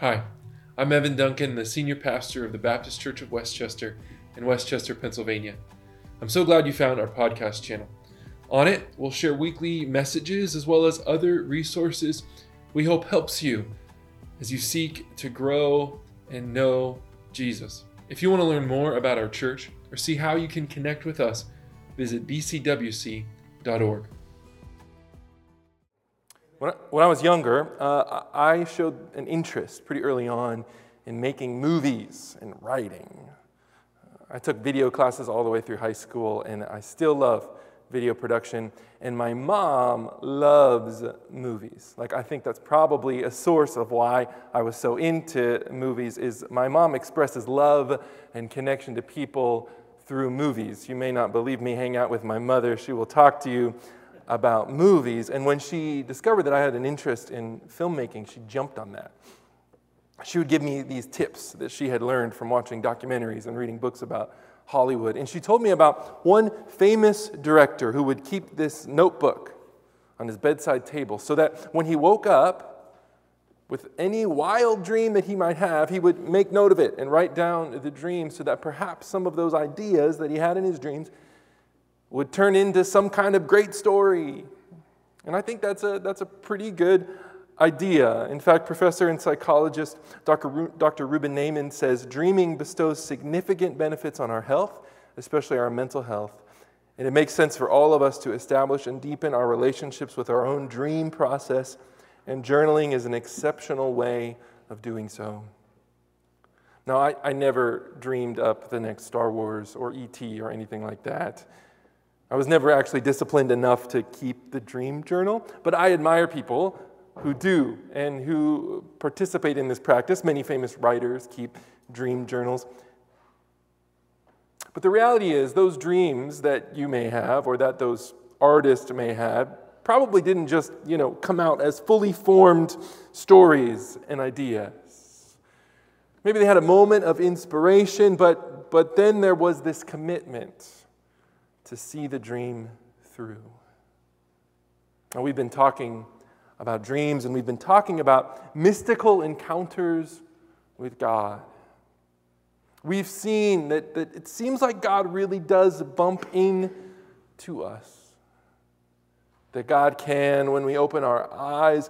Hi, I'm Evan Duncan, the senior pastor of the Baptist Church of West Chester in West Chester, Pennsylvania. I'm so glad you found our podcast channel. On it, we'll share weekly messages as well as other resources we hope helps you as you seek to grow and know Jesus. If you want to learn more about our church or see how you can connect with us, visit bcwc.org. When I, when I was younger, uh, I showed an interest pretty early on in making movies and writing. I took video classes all the way through high school, and I still love video production. And my mom loves movies. Like, I think that's probably a source of why I was so into movies is my mom expresses love and connection to people through movies. You may not believe me, hang out with my mother. She will talk to you about movies. And when she discovered that I had an interest in filmmaking, she jumped on that. She would give me these tips that she had learned from watching documentaries and reading books about Hollywood. And she told me about one famous director who would keep this notebook on his bedside table so that when he woke up, with any wild dream that he might have, he would make note of it and write down the dream so that perhaps some of those ideas that he had in his dreams would turn into some kind of great story. And I think that's a, that's a pretty good idea. In fact, professor and psychologist Dr. Ru- Dr. Rubin Naiman says dreaming bestows significant benefits on our health, especially our mental health. And it makes sense for all of us to establish and deepen our relationships with our own dream process, and journaling is an exceptional way of doing so. Now, I, I never dreamed up the next Star Wars or E.T. or anything like that. I was never actually disciplined enough to keep the dream journal, but I admire people who do and who participate in this practice. Many famous writers keep dream journals. But the reality is, those dreams that you may have or that those artists may have probably didn't just, you know, come out as fully formed stories and ideas. Maybe they had a moment of inspiration, but, but then there was this commitment to see the dream through. Now, we've been talking about dreams, and we've been talking about mystical encounters with God. We've seen that, that it seems like God really does bump into us. That God can, when we open our eyes,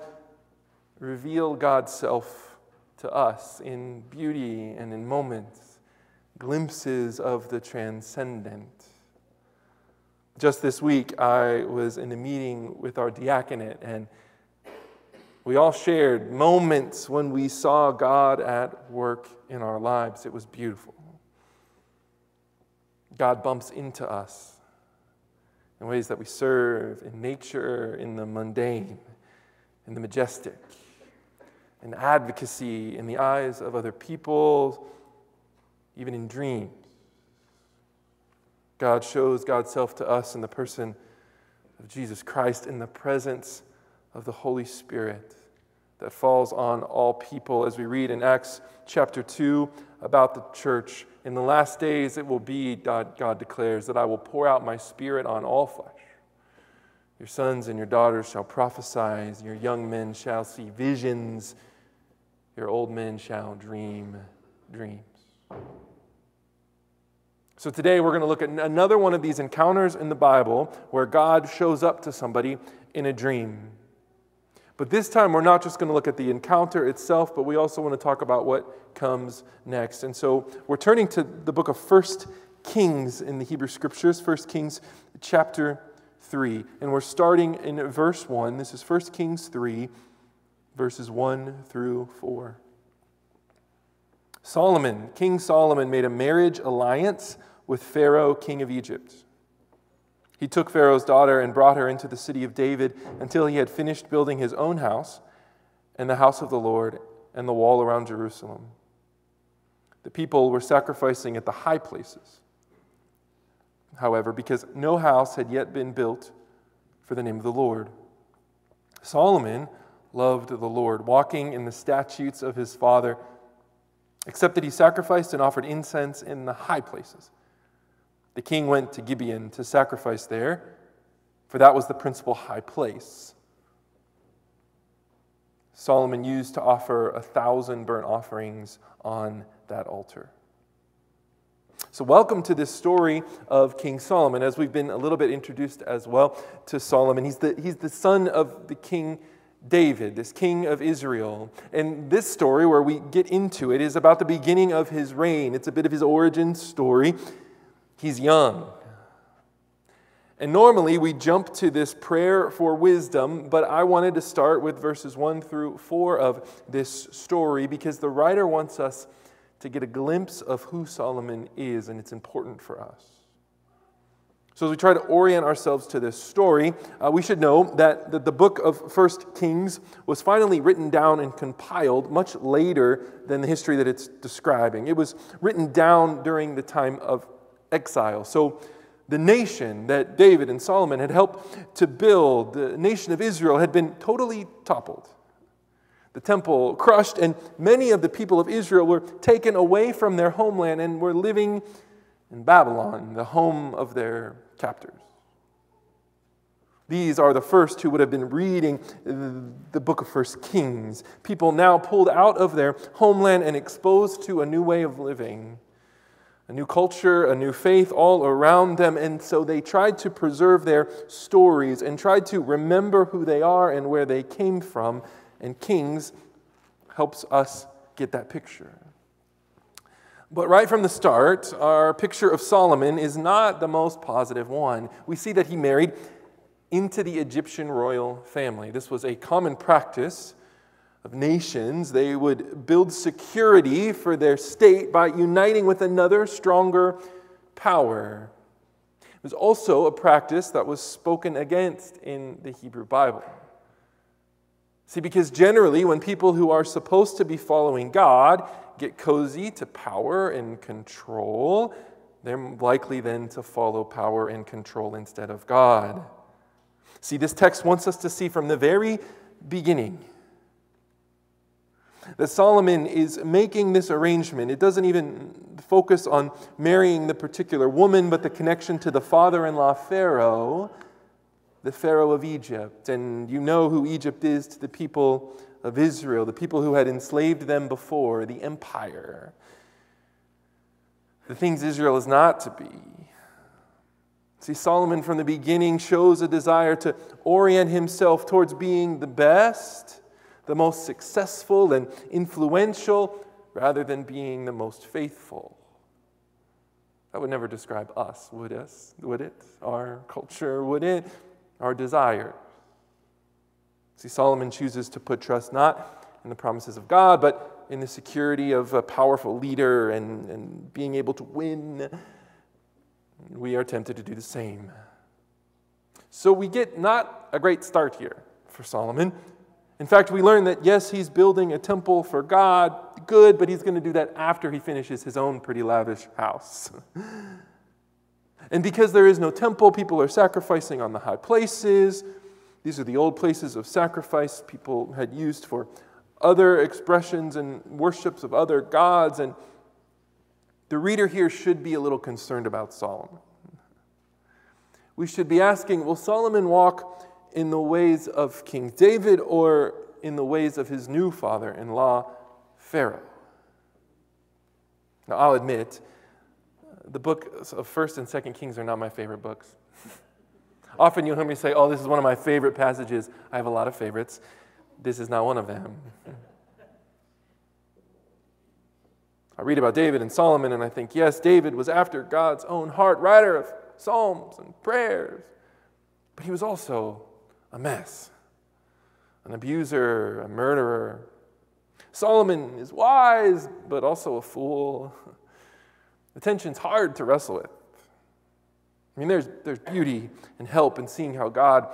reveal God's self to us in beauty and in moments, glimpses of the transcendent. Just this week, I was in a meeting with our diaconate, and we all shared moments when we saw God at work in our lives. It was beautiful. God bumps into us in ways that we serve in nature, in the mundane, in the majestic, in advocacy, in the eyes of other people, even in dreams. God shows God's self to us in the person of Jesus Christ, in the presence of the Holy Spirit that falls on all people. As we read in Acts chapter 2 about the church, in the last days it will be, God, declares, that I will pour out my spirit on all flesh. Your sons and your daughters shall prophesy, your young men shall see visions, your old men shall dream dreams. So today we're going to look at another one of these encounters in the Bible where God shows up to somebody in a dream. But this time, we're not just going to look at the encounter itself, but we also want to talk about what comes next. And so we're turning to the book of First Kings in the Hebrew Scriptures, First Kings chapter 3. And we're starting in verse 1. This is First Kings 3, verses 1 through 4. Solomon, King Solomon, made a marriage alliance with Pharaoh, king of Egypt. He took Pharaoh's daughter and brought her into the city of David until he had finished building his own house and the house of the Lord and the wall around Jerusalem. The people were sacrificing at the high places, however, because no house had yet been built for the name of the Lord. Solomon loved the Lord, walking in the statutes of his father, except that he sacrificed and offered incense in the high places the king went to Gibeon to sacrifice there, for that was the principal high place. Solomon used to offer a thousand burnt offerings on that altar. So, welcome to this story of King Solomon, as we've been a little bit introduced as well to Solomon. He's the, he's the son of the king David, this king of Israel. And this story, where we get into it, is about the beginning of his reign. It's a bit of his origin story. He's young. And normally we jump to this prayer for wisdom, but I wanted to start with verses 1 through 4 of this story because the writer wants us to get a glimpse of who Solomon is, and it's important for us. So, as we try to orient ourselves to this story, uh, we should know that the, the book of First Kings was finally written down and compiled much later than the history that it's describing. It was written down during the time of exile. So, the nation that David and Solomon had helped to build, the nation of Israel, had been totally toppled the temple crushed, and many of the people of Israel were taken away from their homeland and were living in Babylon, the home of their captors. These are the first who would have been reading the book of First Kings. People now pulled out of their homeland and exposed to a new way of living, a new culture, a new faith all around them. And so they tried to preserve their stories and tried to remember who they are and where they came from and Kings helps us get that picture. But right from the start, our picture of Solomon is not the most positive one. We see that he married into the Egyptian royal family. This was a common practice of nations. They would build security for their state by uniting with another stronger power. It was also a practice that was spoken against in the Hebrew Bible. See, because generally, when people who are supposed to be following God get cozy to power and control, they're likely then to follow power and control instead of God. See, this text wants us to see from the very beginning that Solomon is making this arrangement. It doesn't even focus on marrying the particular woman, but the connection to the father in law, Pharaoh the Pharaoh of Egypt. And you know who Egypt is to the people of Israel, the people who had enslaved them before, the empire. The things Israel is not to be. See, Solomon from the beginning shows a desire to orient himself towards being the best, the most successful, and influential, rather than being the most faithful. That would never describe us, would it? Would it? Our culture, would it? our desire. See, Solomon chooses to put trust not in the promises of God, but in the security of a powerful leader and, and being able to win. We are tempted to do the same. So we get not a great start here for Solomon. In fact, we learn that yes, he's building a temple for God, good, but he's going to do that after he finishes his own pretty lavish house. And because there is no temple, people are sacrificing on the high places. These are the old places of sacrifice people had used for other expressions and worships of other gods. And the reader here should be a little concerned about Solomon. We should be asking will Solomon walk in the ways of King David or in the ways of his new father in law, Pharaoh? Now, I'll admit, the books of First and Second Kings are not my favorite books. Often you'll hear me say, "Oh, this is one of my favorite passages." I have a lot of favorites. This is not one of them. I read about David and Solomon, and I think, yes, David was after God's own heart, writer of psalms and prayers, but he was also a mess, an abuser, a murderer. Solomon is wise, but also a fool. The tension's hard to wrestle with. I mean, there's, there's beauty and help in seeing how God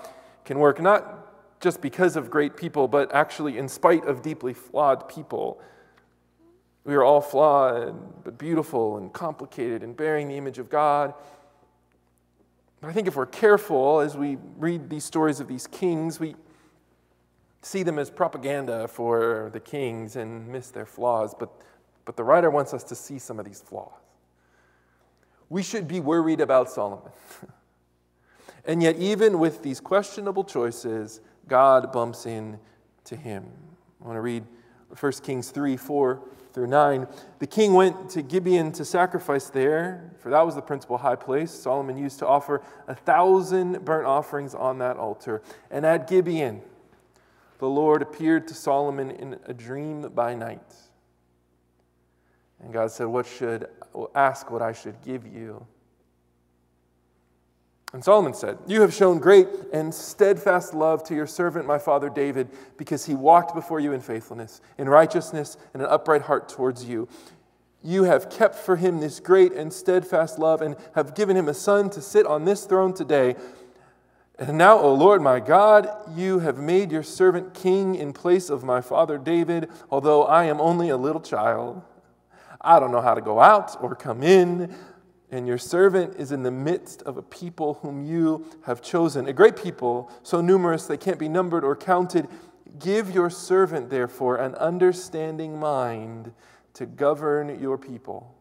can work, not just because of great people, but actually in spite of deeply flawed people. We are all flawed, but beautiful and complicated and bearing the image of God. I think if we're careful as we read these stories of these kings, we see them as propaganda for the kings and miss their flaws. But, but the writer wants us to see some of these flaws we should be worried about Solomon. and yet, even with these questionable choices, God bumps in to him. I want to read 1 Kings 3 4 through 9. The king went to Gibeon to sacrifice there, for that was the principal high place Solomon used to offer a thousand burnt offerings on that altar. And at Gibeon, the Lord appeared to Solomon in a dream by night. And God said, What should ask what I should give you? And Solomon said, You have shown great and steadfast love to your servant, my father David, because he walked before you in faithfulness, in righteousness, and an upright heart towards you. You have kept for him this great and steadfast love, and have given him a son to sit on this throne today. And now, O Lord my God, you have made your servant king in place of my father David, although I am only a little child. I don't know how to go out or come in and your servant is in the midst of a people whom you have chosen, a great people, so numerous they can't be numbered or counted. Give your servant, therefore, an understanding mind to govern your people,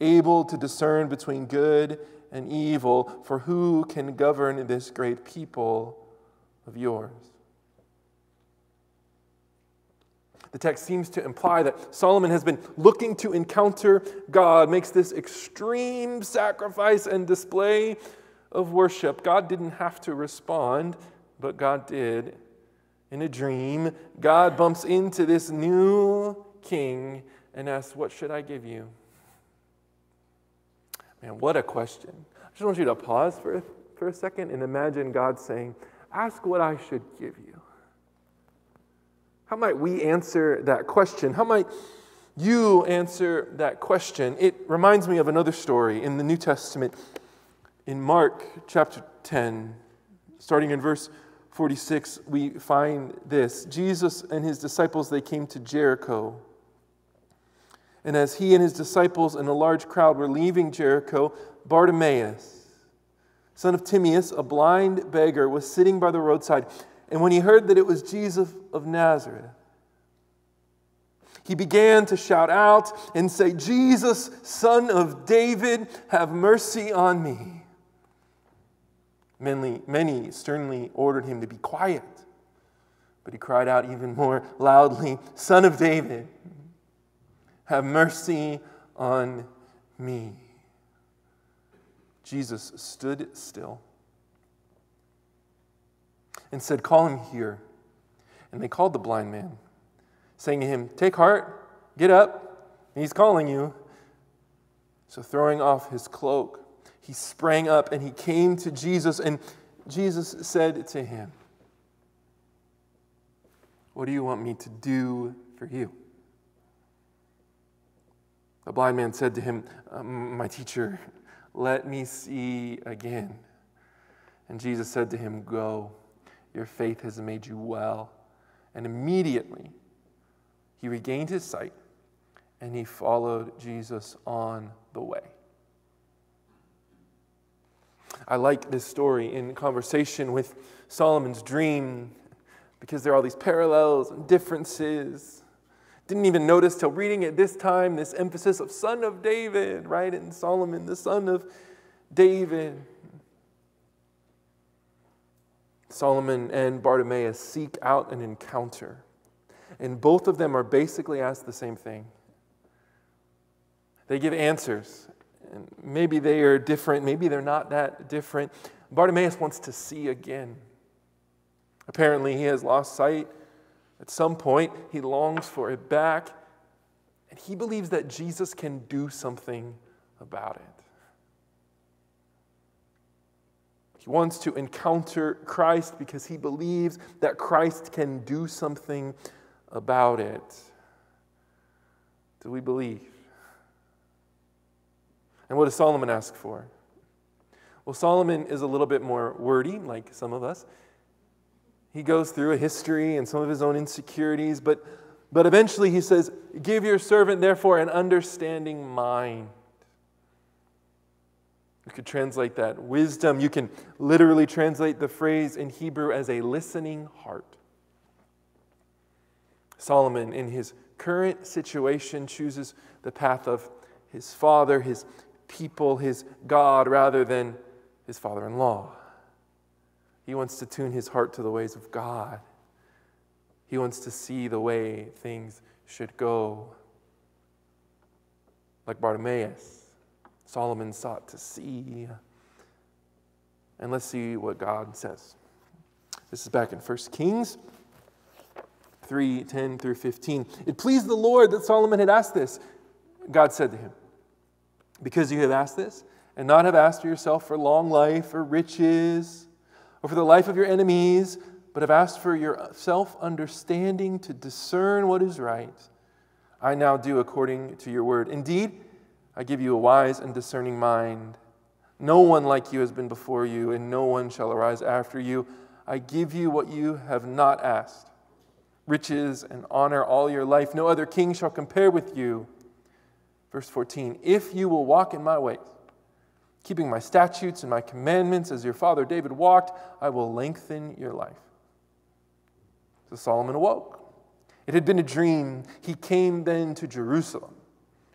able to discern between good and evil, for who can govern this great people of yours? The text seems to imply that Solomon has been looking to encounter God, makes this extreme sacrifice and display of worship. God didn't have to respond, but God did. In a dream, God bumps into this new king and asks, What should I give you? Man, what a question. I just want you to pause for, for a second and imagine God saying, Ask what I should give you. How might we answer that question? How might you answer that question? It reminds me of another story in the New Testament, in Mark chapter 10, starting in verse 46, we find this. Jesus and his disciples, they came to Jericho. And as he and his disciples and a large crowd were leaving Jericho, Bartimaeus, son of Timaeus, a blind beggar, was sitting by the roadside. And when he heard that it was Jesus of Nazareth, he began to shout out and say, Jesus, son of David, have mercy on me. Many, many sternly ordered him to be quiet, but he cried out even more loudly, Son of David, have mercy on me. Jesus stood still and said, Call him here. And they called the blind man, saying to him, Take heart, get up, he's calling you. So, throwing off his cloak, he sprang up and he came to Jesus, and Jesus said to him, What do you want me to do for you? The blind man said to him, um, My teacher, let me see again. And Jesus said to him, Go your faith has made you well. And immediately he regained his sight and he followed Jesus on the way. I like this story in conversation with Solomon's dream because there are all these parallels and differences. Didn't even notice till reading it this time this emphasis of son of David, right? And Solomon, the son of David. Solomon and Bartimaeus seek out an encounter. And both of them are basically asked the same thing. They give answers. And maybe they are different, maybe they're not that different. Bartimaeus wants to see again. Apparently, he has lost sight. At some point, he longs for it back. And he believes that Jesus can do something about it. He wants to encounter Christ because he believes that Christ can do something about it. Do we believe? And what does Solomon ask for? Well, Solomon is a little bit more wordy, like some of us. He goes through a history and some of his own insecurities, but, but eventually he says, Give your servant, therefore, an understanding mind. You could translate that wisdom. You can literally translate the phrase in Hebrew as a listening heart. Solomon, in his current situation, chooses the path of his father, his people, his God, rather than his father in law. He wants to tune his heart to the ways of God. He wants to see the way things should go. Like Bartimaeus, Solomon sought to see. And let's see what God says. This is back in 1 Kings 3 10 through 15. It pleased the Lord that Solomon had asked this. God said to him, Because you have asked this, and not have asked for yourself for long life or riches, or for the life of your enemies, but have asked for your self understanding to discern what is right, I now do according to your word. Indeed, I give you a wise and discerning mind. No one like you has been before you, and no one shall arise after you. I give you what you have not asked riches and honor all your life. No other king shall compare with you. Verse 14 If you will walk in my ways, keeping my statutes and my commandments as your father David walked, I will lengthen your life. So Solomon awoke. It had been a dream. He came then to Jerusalem,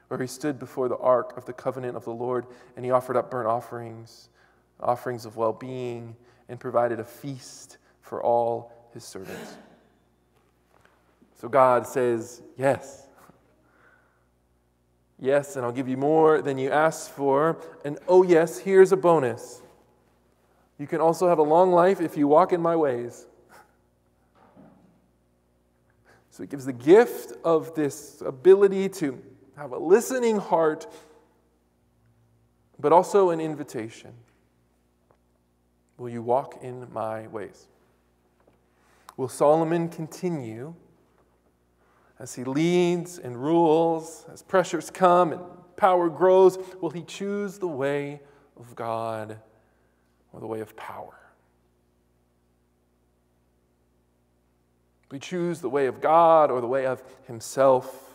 where he stood before the ark of the covenant of the Lord, and he offered up burnt offerings, offerings of well being, and provided a feast for all his servants. So God says, Yes. Yes, and I'll give you more than you asked for. And oh, yes, here's a bonus. You can also have a long life if you walk in my ways. So he gives the gift of this ability to have a listening heart, but also an invitation. Will you walk in my ways? Will Solomon continue as he leads and rules, as pressures come and power grows? Will he choose the way of God or the way of power? We choose the way of God or the way of himself,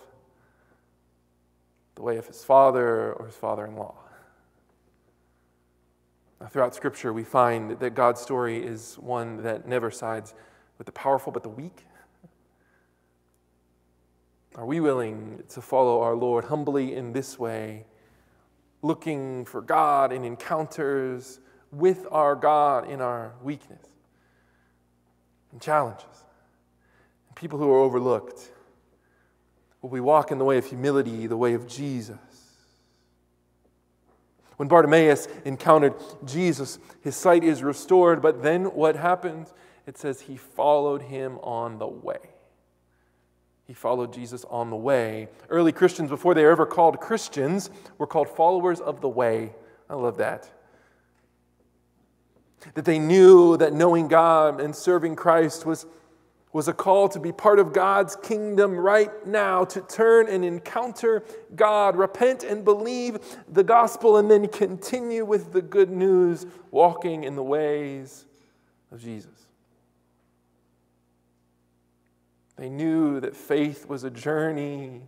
the way of his father or his father in law. Throughout Scripture, we find that God's story is one that never sides with the powerful but the weak. Are we willing to follow our Lord humbly in this way, looking for God in encounters with our God in our weakness and challenges? And people who are overlooked. Will we walk in the way of humility, the way of Jesus? When Bartimaeus encountered Jesus, his sight is restored, but then what happens? It says he followed him on the way. He followed Jesus on the way. Early Christians, before they were ever called Christians, were called followers of the way. I love that. That they knew that knowing God and serving Christ was was a call to be part of God's kingdom right now, to turn and encounter God, repent and believe the gospel, and then continue with the good news, walking in the ways of Jesus. They knew that faith was a journey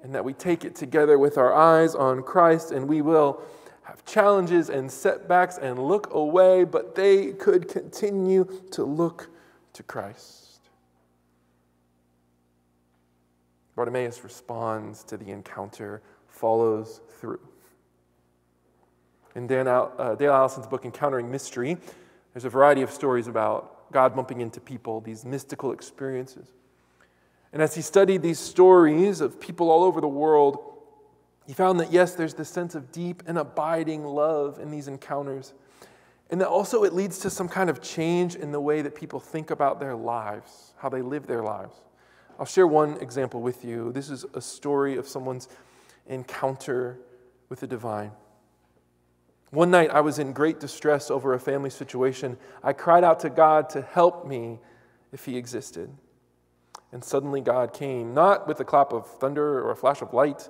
and that we take it together with our eyes on Christ and we will have challenges and setbacks and look away, but they could continue to look to Christ. Bartimaeus responds to the encounter, follows through. In Dan, uh, Dale Allison's book, Encountering Mystery, there's a variety of stories about God bumping into people, these mystical experiences. And as he studied these stories of people all over the world, he found that yes, there's this sense of deep and abiding love in these encounters. And that also it leads to some kind of change in the way that people think about their lives, how they live their lives. I'll share one example with you. This is a story of someone's encounter with the divine. One night I was in great distress over a family situation. I cried out to God to help me if He existed. And suddenly God came, not with a clap of thunder or a flash of light,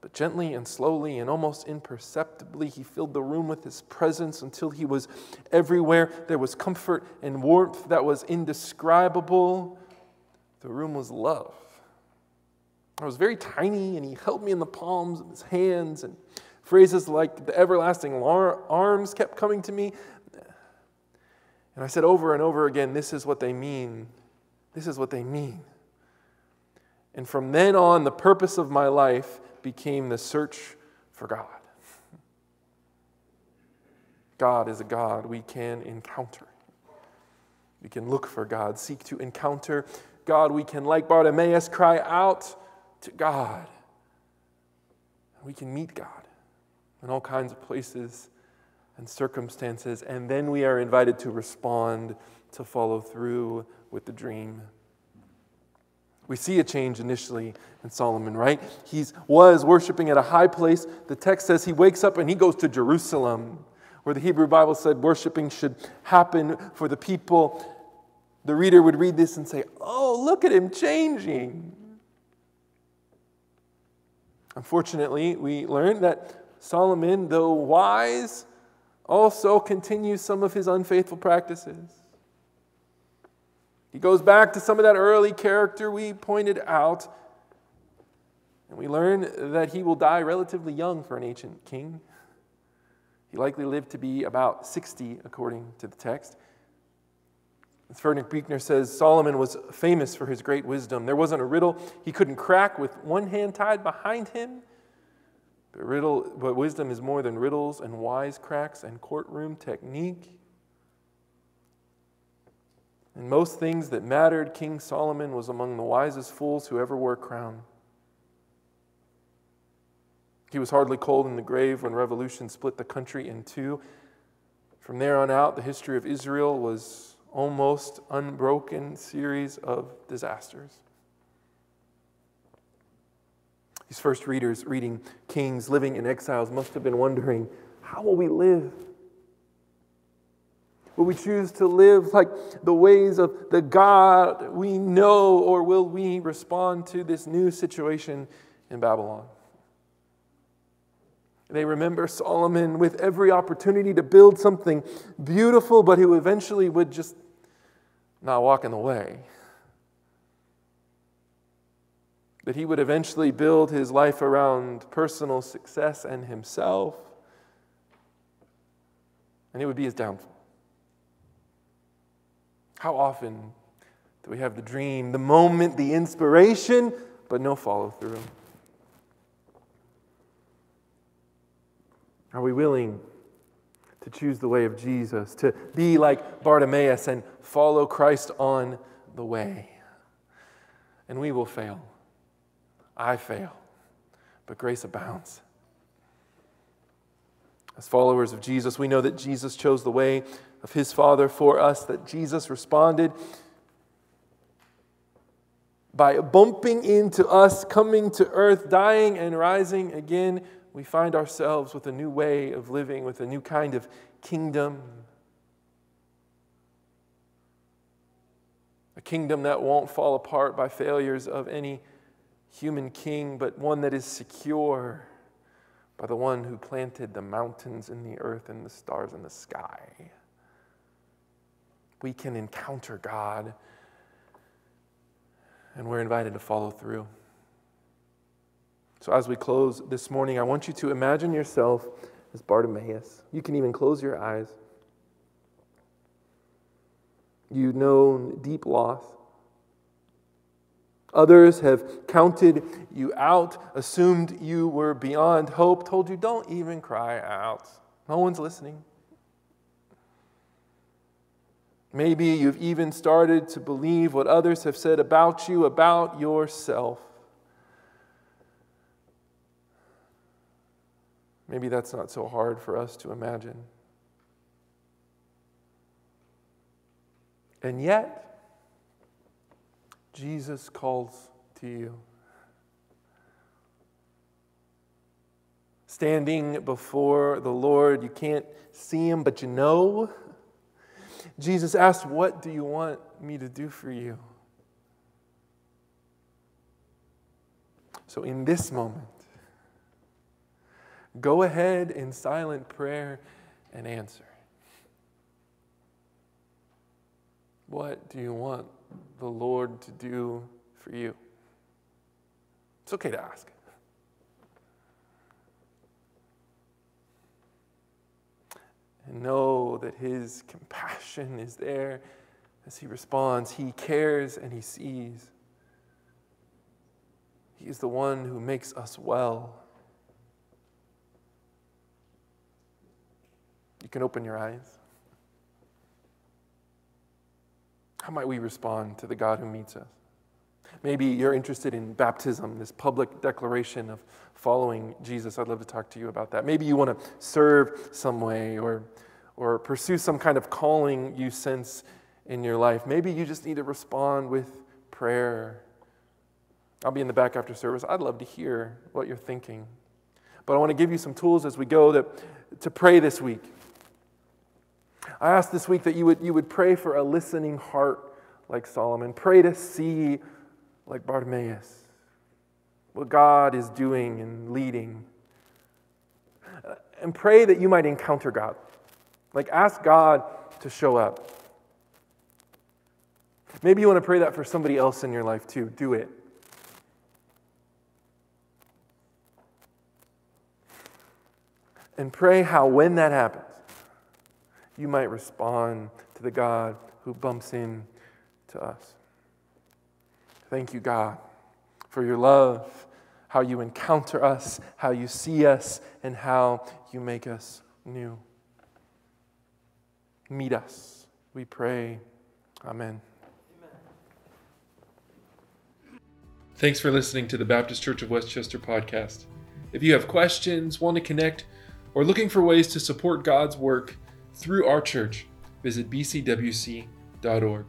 but gently and slowly and almost imperceptibly, He filled the room with His presence until He was everywhere. There was comfort and warmth that was indescribable. The room was love. I was very tiny, and he held me in the palms of his hands, and phrases like the everlasting arms kept coming to me. And I said over and over again, This is what they mean. This is what they mean. And from then on, the purpose of my life became the search for God. God is a God we can encounter. We can look for God, seek to encounter God, we can, like Bartimaeus, cry out to God. We can meet God in all kinds of places and circumstances, and then we are invited to respond, to follow through with the dream. We see a change initially in Solomon, right? He was worshiping at a high place. The text says he wakes up and he goes to Jerusalem, where the Hebrew Bible said worshiping should happen for the people. The reader would read this and say, Oh, look at him changing. Unfortunately, we learn that Solomon, though wise, also continues some of his unfaithful practices. He goes back to some of that early character we pointed out, and we learn that he will die relatively young for an ancient king. He likely lived to be about 60, according to the text. Frederick Buechner says, Solomon was famous for his great wisdom. There wasn't a riddle he couldn't crack with one hand tied behind him. But, riddle, but wisdom is more than riddles and wisecracks and courtroom technique. In most things that mattered, King Solomon was among the wisest fools who ever wore a crown. He was hardly cold in the grave when revolution split the country in two. From there on out, the history of Israel was almost unbroken series of disasters. These first readers reading kings living in exiles must have been wondering how will we live? Will we choose to live like the ways of the God we know, or will we respond to this new situation in Babylon? They remember Solomon with every opportunity to build something beautiful, but who eventually would just not walk in the way. That he would eventually build his life around personal success and himself, and it would be his downfall. How often do we have the dream, the moment, the inspiration, but no follow through? Are we willing to choose the way of Jesus, to be like Bartimaeus and follow Christ on the way? And we will fail. I fail, but grace abounds. As followers of Jesus, we know that Jesus chose the way of his Father for us, that Jesus responded by bumping into us, coming to earth, dying and rising again. We find ourselves with a new way of living, with a new kind of kingdom. A kingdom that won't fall apart by failures of any human king, but one that is secure by the one who planted the mountains in the earth and the stars in the sky. We can encounter God, and we're invited to follow through. So, as we close this morning, I want you to imagine yourself as Bartimaeus. You can even close your eyes. You've known deep loss. Others have counted you out, assumed you were beyond hope, told you, don't even cry out. No one's listening. Maybe you've even started to believe what others have said about you, about yourself. Maybe that's not so hard for us to imagine. And yet, Jesus calls to you. Standing before the Lord, you can't see him, but you know. Jesus asked, What do you want me to do for you? So, in this moment, go ahead in silent prayer and answer. What do you want the Lord to do for you? It's okay to ask. And know that His compassion is there as He responds. He cares and He sees. He is the one who makes us well. You can open your eyes. How might we respond to the God who meets us? Maybe you're interested in baptism, this public declaration of following Jesus. I'd love to talk to you about that. Maybe you want to serve some way or, or pursue some kind of calling you sense in your life. Maybe you just need to respond with prayer. I'll be in the back after service. I'd love to hear what you're thinking. But I want to give you some tools as we go to, to pray this week. I asked this week that you would, you would pray for a listening heart like Solomon. Pray to see like Bartimaeus what God is doing and leading. And pray that you might encounter God. Like, ask God to show up. Maybe you want to pray that for somebody else in your life too. Do it. And pray how, when that happens, you might respond to the God who bumps in to us. Thank you, God, for your love, how you encounter us, how you see us, and how you make us new. Meet us, we pray. Amen. Thanks for listening to the Baptist Church of West Chester podcast. If you have questions, want to connect, or looking for ways to support God's work through our church, visit bcwc.org.